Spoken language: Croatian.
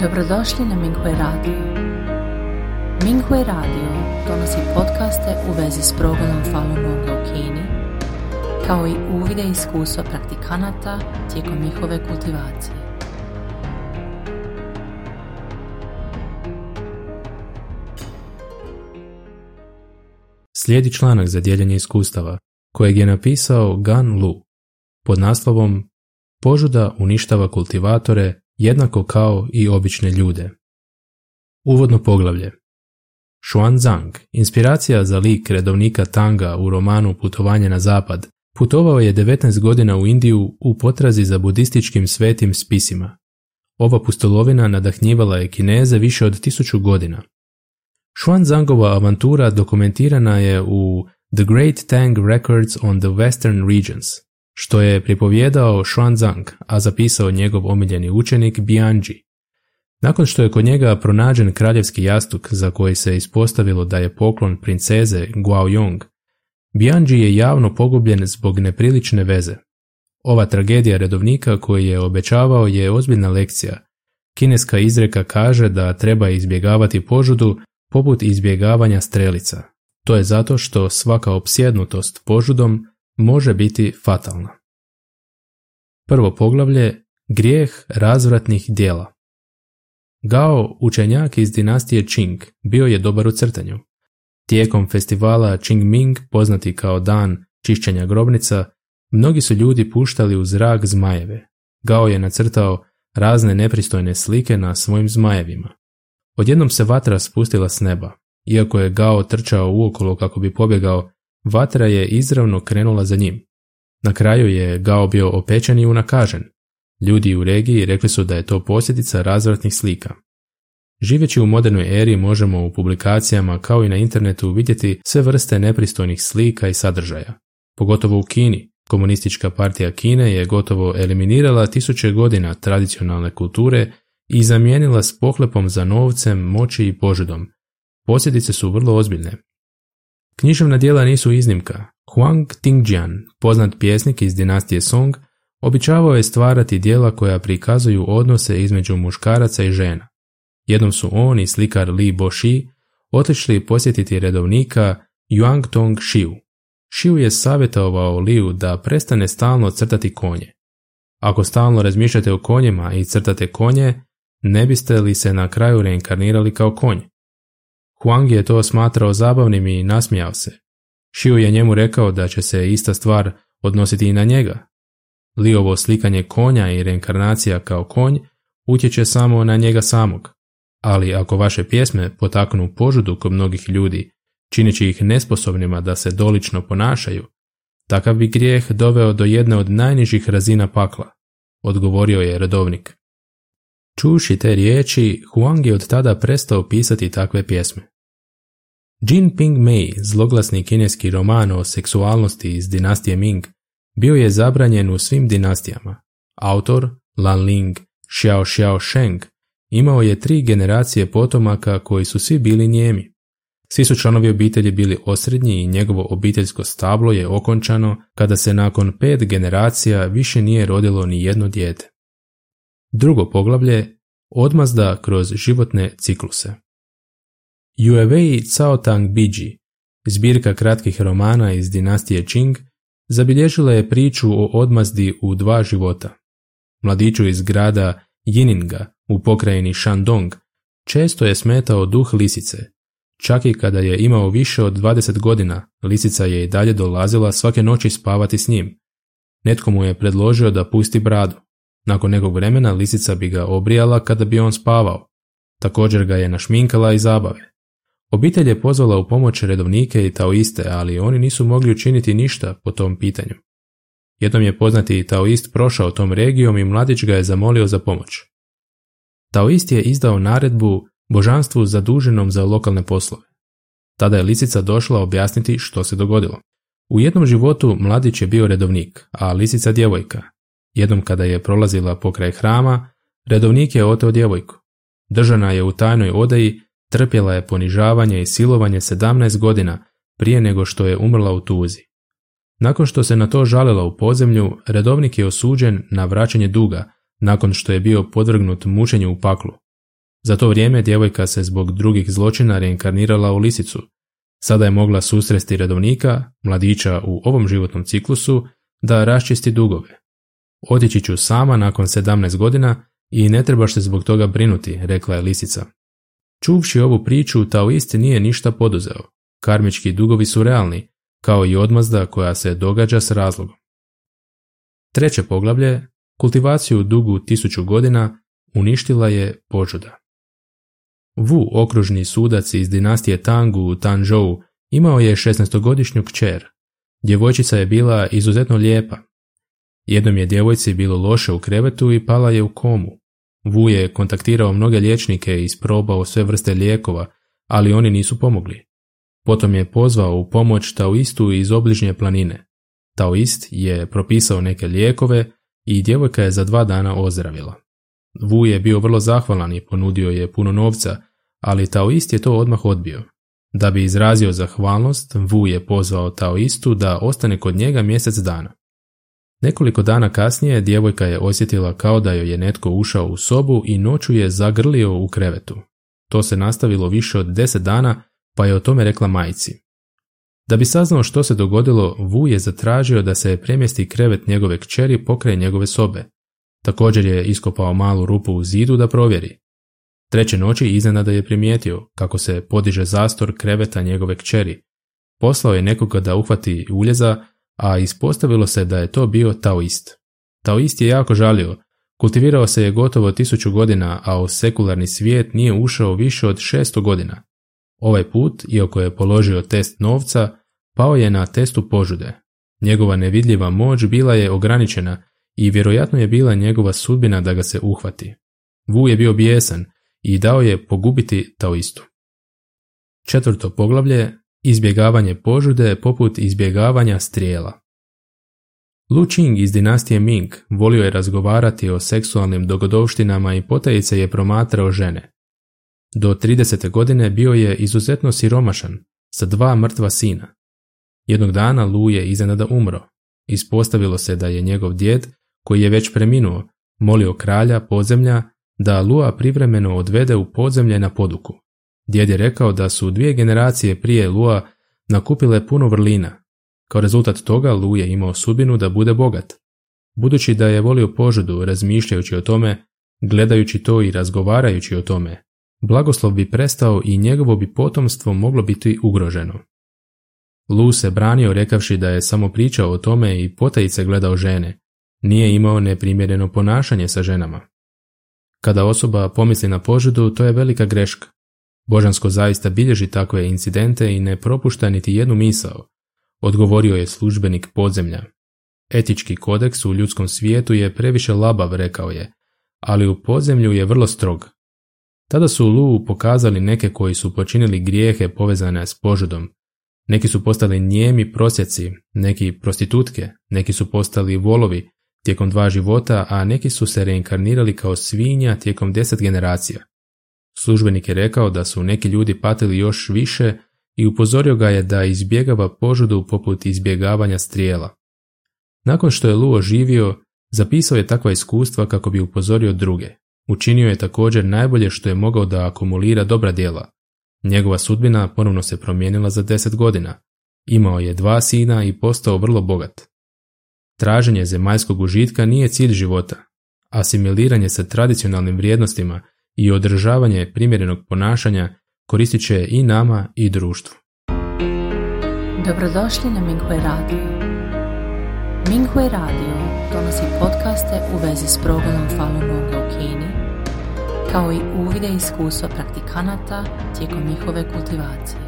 Dobrodošli na Minghui Radio. Minghui Radio donosi podcaste u vezi s progledom Falun Gonga u Kini, kao i uvide iskustva praktikanata tijekom njihove kultivacije. Slijedi članak za dijeljenje iskustava, kojeg je napisao Gan Lu, pod naslovom Požuda uništava kultivatore jednako kao i obične ljude. Uvodno poglavlje Zhang, inspiracija za lik redovnika Tanga u romanu Putovanje na zapad, putovao je 19 godina u Indiju u potrazi za budističkim svetim spisima. Ova pustolovina nadahnjivala je Kineze više od tisuću godina. Zhangova avantura dokumentirana je u The Great Tang Records on the Western Regions, što je pripovjedao Zhang, a zapisao njegov omiljeni učenik Bianji. Nakon što je kod njega pronađen kraljevski jastuk za koji se ispostavilo da je poklon princeze Guaoyong, Bianji je javno pogubljen zbog neprilične veze. Ova tragedija redovnika koji je obećavao je ozbiljna lekcija. Kineska izreka kaže da treba izbjegavati požudu poput izbjegavanja strelica. To je zato što svaka opsjednutost požudom može biti fatalna. Prvo poglavlje Grijeh razvratnih dijela Gao, učenjak iz dinastije Qing, bio je dobar u crtanju. Tijekom festivala Qingming, poznati kao dan čišćenja grobnica, mnogi su ljudi puštali u zrak zmajeve. Gao je nacrtao razne nepristojne slike na svojim zmajevima. Odjednom se vatra spustila s neba. Iako je Gao trčao uokolo kako bi pobjegao, vatra je izravno krenula za njim. Na kraju je Gao bio opečen i unakažen. Ljudi u regiji rekli su da je to posljedica razvratnih slika. Živeći u modernoj eri možemo u publikacijama kao i na internetu vidjeti sve vrste nepristojnih slika i sadržaja. Pogotovo u Kini, komunistička partija Kine je gotovo eliminirala tisuće godina tradicionalne kulture i zamijenila s pohlepom za novcem, moći i požudom. Posljedice su vrlo ozbiljne. Književna dijela nisu iznimka. Huang Tingjian, poznat pjesnik iz dinastije Song, običavao je stvarati dijela koja prikazuju odnose između muškaraca i žena. Jednom su on i slikar Li Boshi otišli posjetiti redovnika Yuang Tong Xiu. Xiu je savjetovao Liu da prestane stalno crtati konje. Ako stalno razmišljate o konjima i crtate konje, ne biste li se na kraju reinkarnirali kao konj? Huang je to smatrao zabavnim i nasmijao se. Xiu je njemu rekao da će se ista stvar odnositi i na njega. Liovo slikanje konja i reinkarnacija kao konj utječe samo na njega samog, ali ako vaše pjesme potaknu požudu kod mnogih ljudi, čineći ih nesposobnima da se dolično ponašaju, takav bi grijeh doveo do jedne od najnižih razina pakla, odgovorio je redovnik. Čuši te riječi, Huang je od tada prestao pisati takve pjesme. Jin Ping Mei, zloglasni kineski roman o seksualnosti iz dinastije Ming, bio je zabranjen u svim dinastijama. Autor, Lan Ling Xiao Xiao Sheng, imao je tri generacije potomaka koji su svi bili njemi. Svi su članovi obitelji bili osrednji i njegovo obiteljsko stablo je okončano kada se nakon pet generacija više nije rodilo ni jedno dijete. Drugo poglavlje odmazda kroz životne cikluse. Yuewei Cao Tang Biji, zbirka kratkih romana iz dinastije Qing, zabilježila je priču o odmazdi u dva života. Mladiću iz grada Yininga u pokrajini Shandong često je smetao duh lisice. Čak i kada je imao više od 20 godina, lisica je i dalje dolazila svake noći spavati s njim. Netko mu je predložio da pusti bradu. Nakon nekog vremena lisica bi ga obrijala kada bi on spavao. Također ga je našminkala i zabave. Obitelj je pozvala u pomoć redovnike i taoiste, ali oni nisu mogli učiniti ništa po tom pitanju. Jednom je poznati taoist prošao tom regijom i mladić ga je zamolio za pomoć. Taoist je izdao naredbu božanstvu zaduženom za lokalne poslove. Tada je lisica došla objasniti što se dogodilo. U jednom životu mladić je bio redovnik, a lisica djevojka. Jednom kada je prolazila pokraj hrama, redovnik je oteo djevojku. Držana je u tajnoj odaji Trpjela je ponižavanje i silovanje 17 godina prije nego što je umrla u tuzi. Nakon što se na to žalila u pozemlju, redovnik je osuđen na vraćanje duga nakon što je bio podvrgnut mučenju u paklu. Za to vrijeme djevojka se zbog drugih zločina reinkarnirala u lisicu. Sada je mogla susresti redovnika, mladića u ovom životnom ciklusu, da raščisti dugove. Otići ću sama nakon 17 godina i ne trebaš se zbog toga brinuti, rekla je lisica. Čuvši ovu priču, Taoist nije ništa poduzeo. Karmički dugovi su realni, kao i odmazda koja se događa s razlogom. Treće poglavlje, kultivaciju dugu tisuću godina, uništila je požuda. Wu, okružni sudac iz dinastije Tangu u Tanzhou, imao je 16-godišnju kćer. Djevojčica je bila izuzetno lijepa. Jednom je djevojci bilo loše u krevetu i pala je u komu. Wu je kontaktirao mnoge liječnike i isprobao sve vrste lijekova, ali oni nisu pomogli. Potom je pozvao u pomoć Taoistu iz obližnje planine. Taoist je propisao neke lijekove i djevojka je za dva dana ozdravila. Wu je bio vrlo zahvalan i ponudio je puno novca, ali Taoist je to odmah odbio. Da bi izrazio zahvalnost, Wu je pozvao Taoistu da ostane kod njega mjesec dana. Nekoliko dana kasnije djevojka je osjetila kao da joj je netko ušao u sobu i noću je zagrlio u krevetu. To se nastavilo više od deset dana, pa je o tome rekla majci. Da bi saznao što se dogodilo, Wu je zatražio da se premjesti krevet njegove kćeri pokraj njegove sobe. Također je iskopao malu rupu u zidu da provjeri. Treće noći iznenada je primijetio kako se podiže zastor kreveta njegove kćeri. Poslao je nekoga da uhvati uljeza, a ispostavilo se da je to bio Taoist. Taoist je jako žalio, kultivirao se je gotovo tisuću godina, a u sekularni svijet nije ušao više od šesto godina. Ovaj put, iako je položio test novca, pao je na testu požude. Njegova nevidljiva moć bila je ograničena i vjerojatno je bila njegova sudbina da ga se uhvati. Vu je bio bijesan i dao je pogubiti Taoistu. Četvrto poglavlje, izbjegavanje požude poput izbjegavanja strijela. Lu Qing iz dinastije Ming volio je razgovarati o seksualnim dogodovštinama i potajice je promatrao žene. Do 30. godine bio je izuzetno siromašan, sa dva mrtva sina. Jednog dana Lu je iznenada umro. Ispostavilo se da je njegov djed, koji je već preminuo, molio kralja podzemlja da Lua privremeno odvede u podzemlje na poduku. Djed je rekao da su dvije generacije prije Lua nakupile puno vrlina. Kao rezultat toga Lu je imao sudbinu da bude bogat. Budući da je volio požudu razmišljajući o tome, gledajući to i razgovarajući o tome, blagoslov bi prestao i njegovo bi potomstvo moglo biti ugroženo. Lu se branio rekavši da je samo pričao o tome i potajice gledao žene, nije imao neprimjereno ponašanje sa ženama. Kada osoba pomisli na požudu, to je velika greška. Božansko zaista bilježi takve incidente i ne propušta niti jednu misao, odgovorio je službenik podzemlja. Etički kodeks u ljudskom svijetu je previše labav, rekao je, ali u podzemlju je vrlo strog. Tada su Lu pokazali neke koji su počinili grijehe povezane s požudom. Neki su postali njemi prosjeci, neki prostitutke, neki su postali volovi tijekom dva života, a neki su se reinkarnirali kao svinja tijekom deset generacija. Službenik je rekao da su neki ljudi patili još više i upozorio ga je da izbjegava požudu poput izbjegavanja strijela. Nakon što je Luo živio, zapisao je takva iskustva kako bi upozorio druge. Učinio je također najbolje što je mogao da akumulira dobra djela. Njegova sudbina ponovno se promijenila za deset godina. Imao je dva sina i postao vrlo bogat. Traženje zemaljskog užitka nije cilj života. Asimiliranje sa tradicionalnim vrijednostima i održavanje primjerenog ponašanja koristit će i nama i društvu. Dobrodošli na Minghui Radio. Minghui Radio donosi podcaste u vezi s progledom Falun Gonga u Kini, kao i uvide iskustva praktikanata tijekom njihove kultivacije.